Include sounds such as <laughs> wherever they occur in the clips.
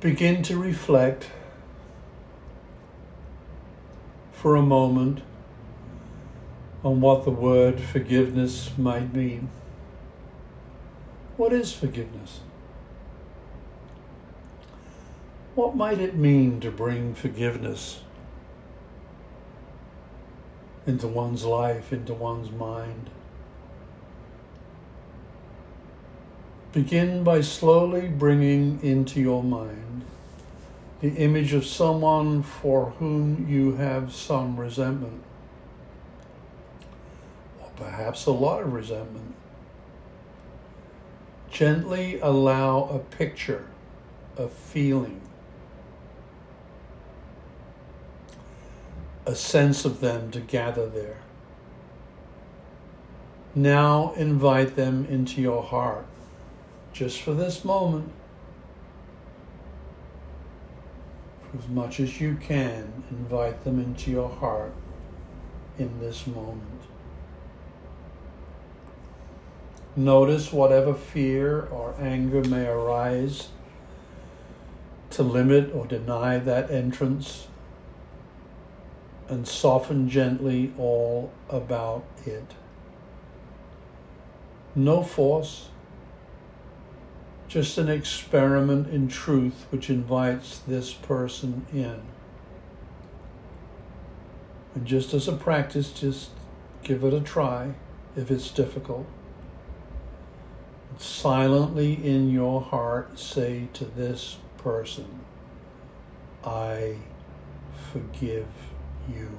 begin to reflect for a moment on what the word forgiveness might mean. What is forgiveness? What might it mean to bring forgiveness into one's life, into one's mind? Begin by slowly bringing into your mind the image of someone for whom you have some resentment, or perhaps a lot of resentment. Gently allow a picture, a feeling, a sense of them to gather there. Now invite them into your heart just for this moment, for as much as you can, invite them into your heart in this moment. Notice whatever fear or anger may arise to limit or deny that entrance and soften gently all about it. No force, just an experiment in truth which invites this person in. And just as a practice, just give it a try if it's difficult. Silently in your heart, say to this person, I forgive you.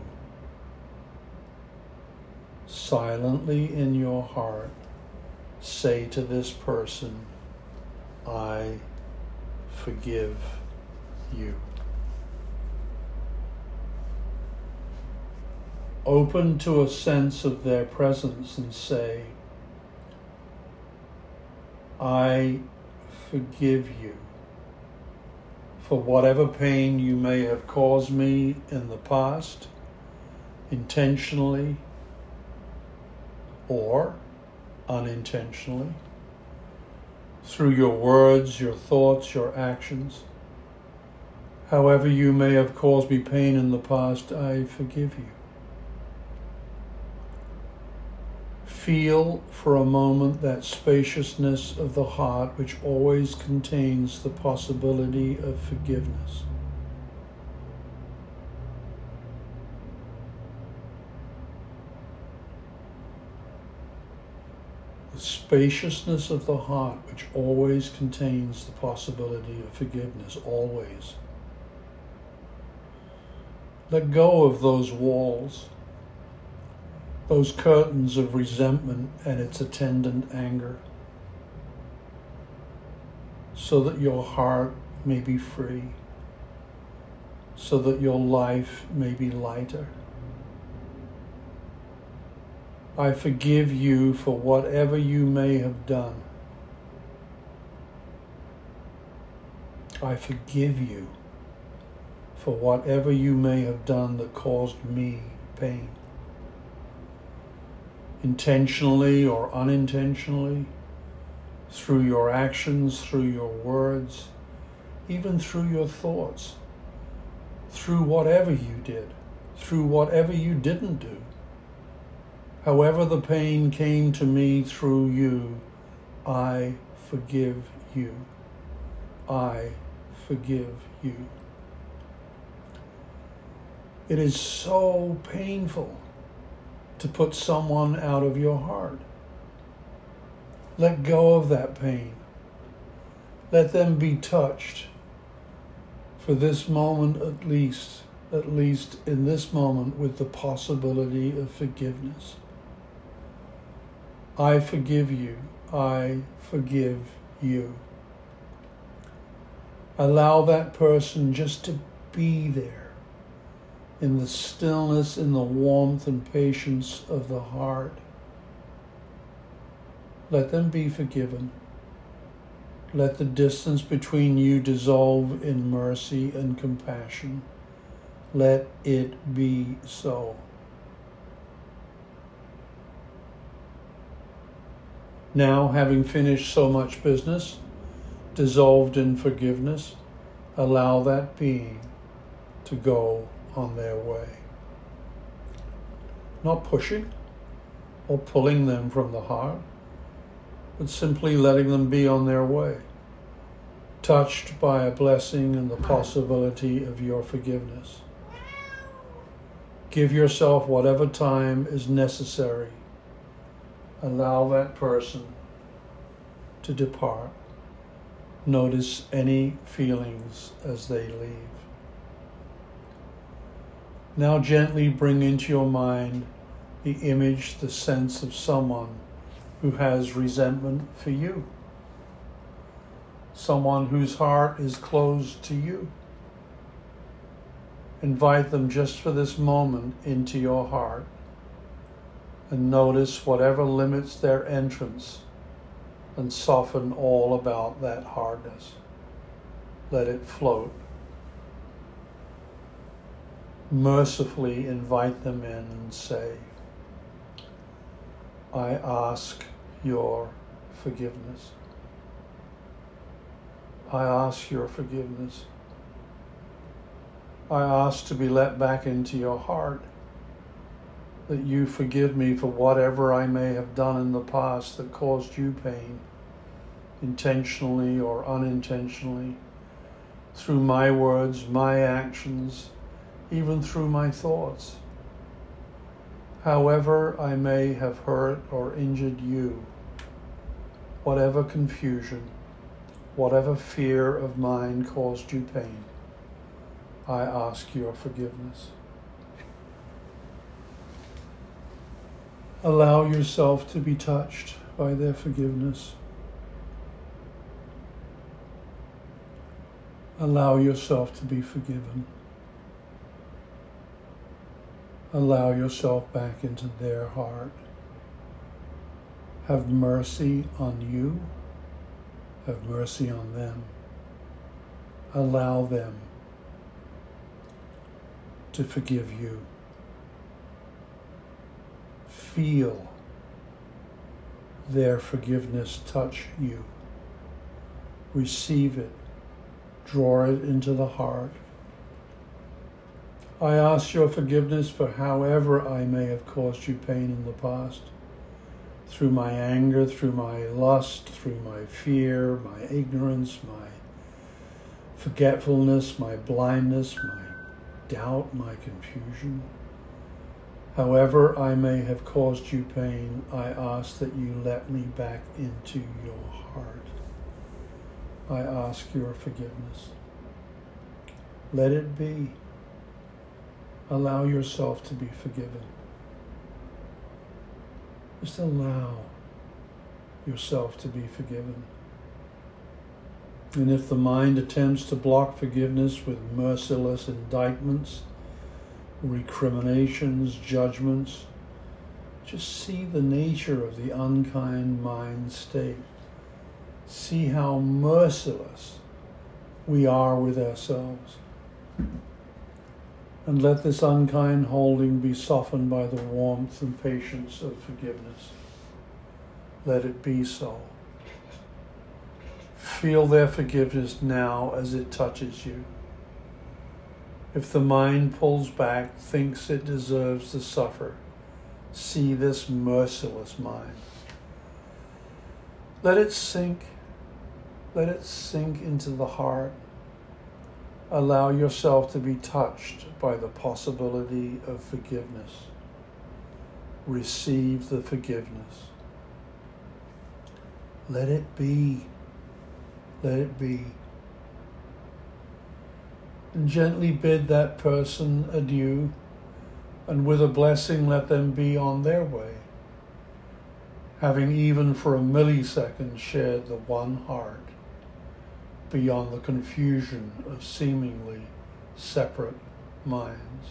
Silently in your heart, say to this person, I forgive you. Open to a sense of their presence and say, I forgive you for whatever pain you may have caused me in the past, intentionally or unintentionally through your words, your thoughts, your actions. However, you may have caused me pain in the past, I forgive you. Feel for a moment that spaciousness of the heart which always contains the possibility of forgiveness. the spaciousness of the heart, which always contains the possibility of forgiveness, always. Let go of those walls, those curtains of resentment and its attendant anger, so that your heart may be free, so that your life may be lighter. I forgive you for whatever you may have done. I forgive you for whatever you may have done that caused me pain. Intentionally or unintentionally, through your actions, through your words, even through your thoughts, through whatever you did, through whatever you didn't do. However, the pain came to me through you, I forgive you. I forgive you. It is so painful to put someone out of your heart. Let go of that pain. Let them be touched for this moment at least, at least in this moment, with the possibility of forgiveness. I forgive you. I forgive you. Allow that person just to be there in the stillness, in the warmth and patience of the heart. Let them be forgiven. Let the distance between you dissolve in mercy and compassion. Let it be so. Now, having finished so much business, dissolved in forgiveness, allow that being to go on their way. Not pushing or pulling them from the heart, but simply letting them be on their way, touched by a blessing and the possibility of your forgiveness. Give yourself whatever time is necessary. Allow that person to depart. Notice any feelings as they leave. Now gently bring into your mind the image, the sense of someone who has resentment for you, someone whose heart is closed to you. Invite them just for this moment into your heart and notice whatever limits their entrance and soften all about that hardness. Let it float. Mercifully invite them in and say, I ask your forgiveness. I ask your forgiveness. I ask to be let back into your heart, that you forgive me for whatever I may have done in the past that caused you pain, intentionally or unintentionally, through my words, my actions, even through my thoughts. However, I may have hurt or injured you, whatever confusion, whatever fear of mine caused you pain, I ask your forgiveness. Allow yourself to be touched by their forgiveness. Allow yourself to be forgiven. Allow yourself back into their heart. Have mercy on you. Have mercy on them. Allow them to forgive you. Feel their forgiveness touch you. Receive it. Draw it into the heart. I ask your forgiveness for however I may have caused you pain in the past. Through my anger, through my lust, through my fear, my ignorance, my forgetfulness, my blindness, my doubt, my confusion. However I may have caused you pain, I ask that you let me back into your heart. I ask your forgiveness. Let it be. Allow yourself to be forgiven. Just allow yourself to be forgiven. And if the mind attempts to block forgiveness with merciless indictments, recriminations, judgments, just see the nature of the unkind mind state. See how merciless we are with ourselves and let this unkind holding be softened by the warmth and patience of forgiveness. Let it be so. Feel their forgiveness now as it touches you. If the mind pulls back, thinks it deserves to suffer, see this merciless mind. Let it sink. Let it sink into the heart allow yourself to be touched by the possibility of forgiveness. Receive the forgiveness. Let it be. Let it be. Gently bid that person adieu, and with a blessing let them be on their way, having even for a millisecond shared the one heart beyond the confusion of seemingly separate minds.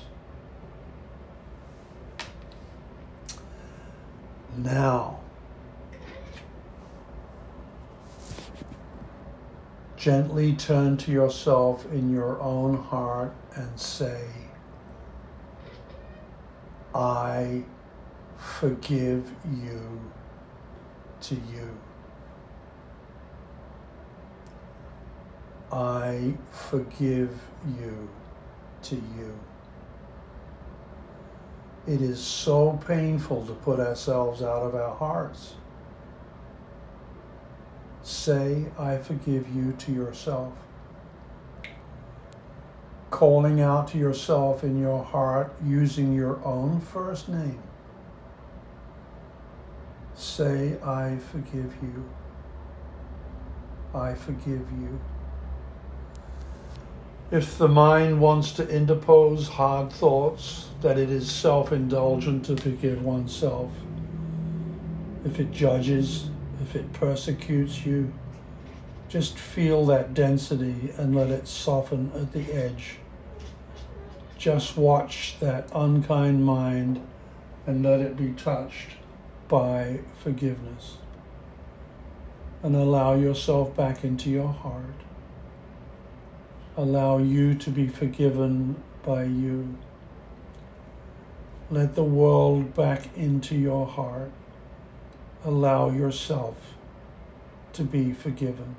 Now, gently turn to yourself in your own heart and say, I forgive you to you. I forgive you to you. It is so painful to put ourselves out of our hearts. Say, I forgive you to yourself. Calling out to yourself in your heart using your own first name. Say, I forgive you. I forgive you. If the mind wants to interpose hard thoughts, that it is self indulgent to forgive oneself. If it judges, if it persecutes you, just feel that density and let it soften at the edge. Just watch that unkind mind and let it be touched by forgiveness. And allow yourself back into your heart allow you to be forgiven by you. Let the world back into your heart. Allow yourself to be forgiven.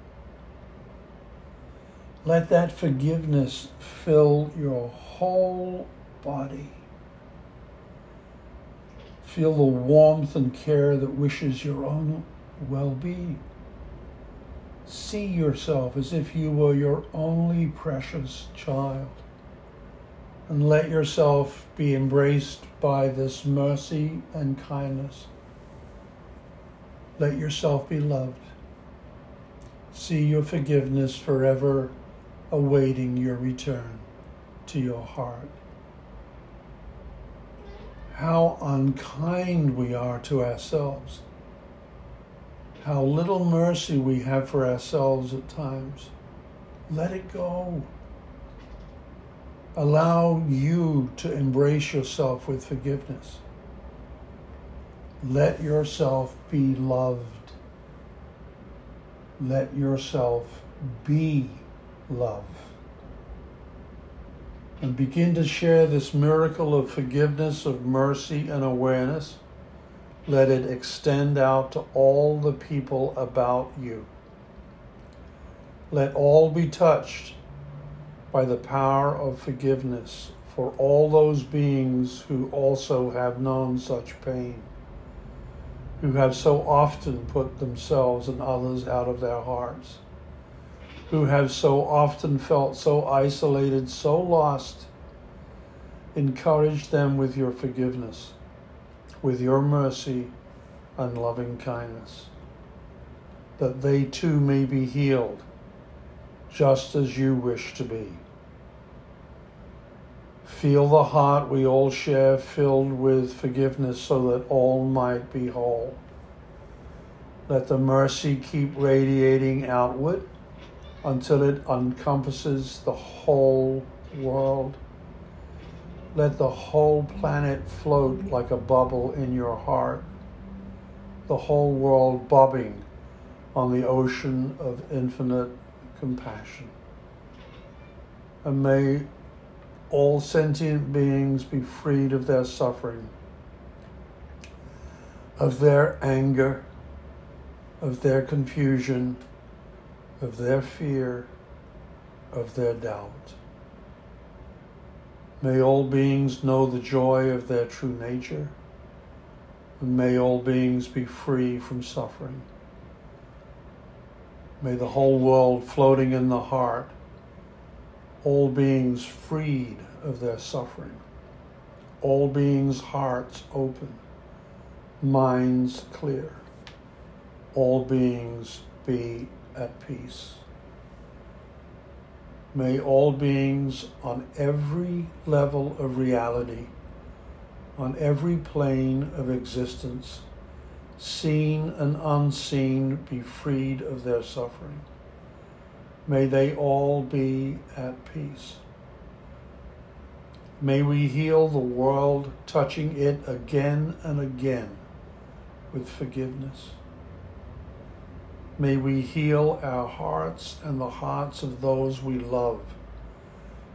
Let that forgiveness fill your whole body. Feel the warmth and care that wishes your own well being see yourself as if you were your only precious child. And let yourself be embraced by this mercy and kindness. Let yourself be loved. See your forgiveness forever awaiting your return to your heart. How unkind we are to ourselves how little mercy we have for ourselves at times. Let it go. Allow you to embrace yourself with forgiveness. Let yourself be loved. Let yourself be love. And begin to share this miracle of forgiveness, of mercy, and awareness let it extend out to all the people about you. Let all be touched by the power of forgiveness for all those beings who also have known such pain, who have so often put themselves and others out of their hearts, who have so often felt so isolated, so lost. Encourage them with your forgiveness with your mercy and loving kindness, that they too may be healed, just as you wish to be. Feel the heart we all share filled with forgiveness so that all might be whole. Let the mercy keep radiating outward until it encompasses the whole world let the whole planet float like a bubble in your heart, the whole world bobbing on the ocean of infinite compassion. And may all sentient beings be freed of their suffering, of their anger, of their confusion, of their fear, of their doubt. May all beings know the joy of their true nature, and may all beings be free from suffering. May the whole world floating in the heart, all beings freed of their suffering, all beings' hearts open, minds clear, all beings be at peace. May all beings on every level of reality, on every plane of existence, seen and unseen, be freed of their suffering. May they all be at peace. May we heal the world, touching it again and again with forgiveness. May we heal our hearts and the hearts of those we love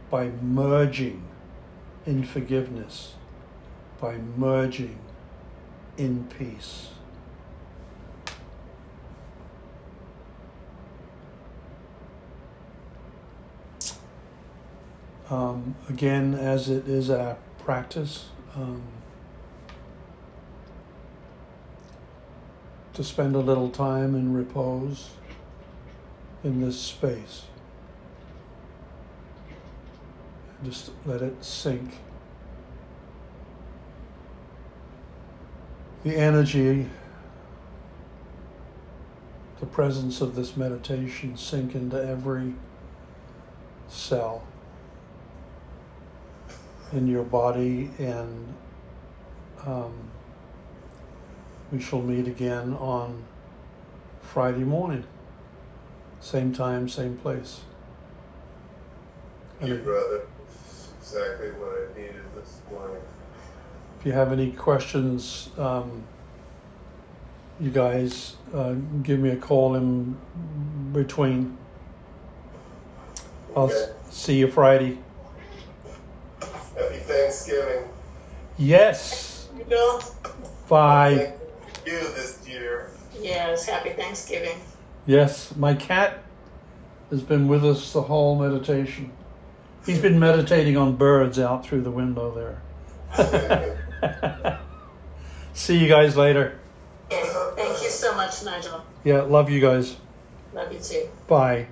by merging in forgiveness, by merging in peace. Um, again, as it is our practice, um, to spend a little time in repose in this space. Just let it sink. The energy, the presence of this meditation sink into every cell in your body, and um, we shall meet again on Friday morning. Same time, same place. Thank you, brother. Exactly what I needed this morning. If you have any questions, um, you guys uh, give me a call in between. I'll see you Friday. Happy Thanksgiving. Yes. You Bill? Bye. Thank you this year. Yes, happy Thanksgiving. Yes, my cat has been with us the whole meditation. He's been meditating on birds out through the window there. <laughs> See you guys later. Okay, thank you so much, Nigel. Yeah, love you guys. Love you too. Bye. Bye.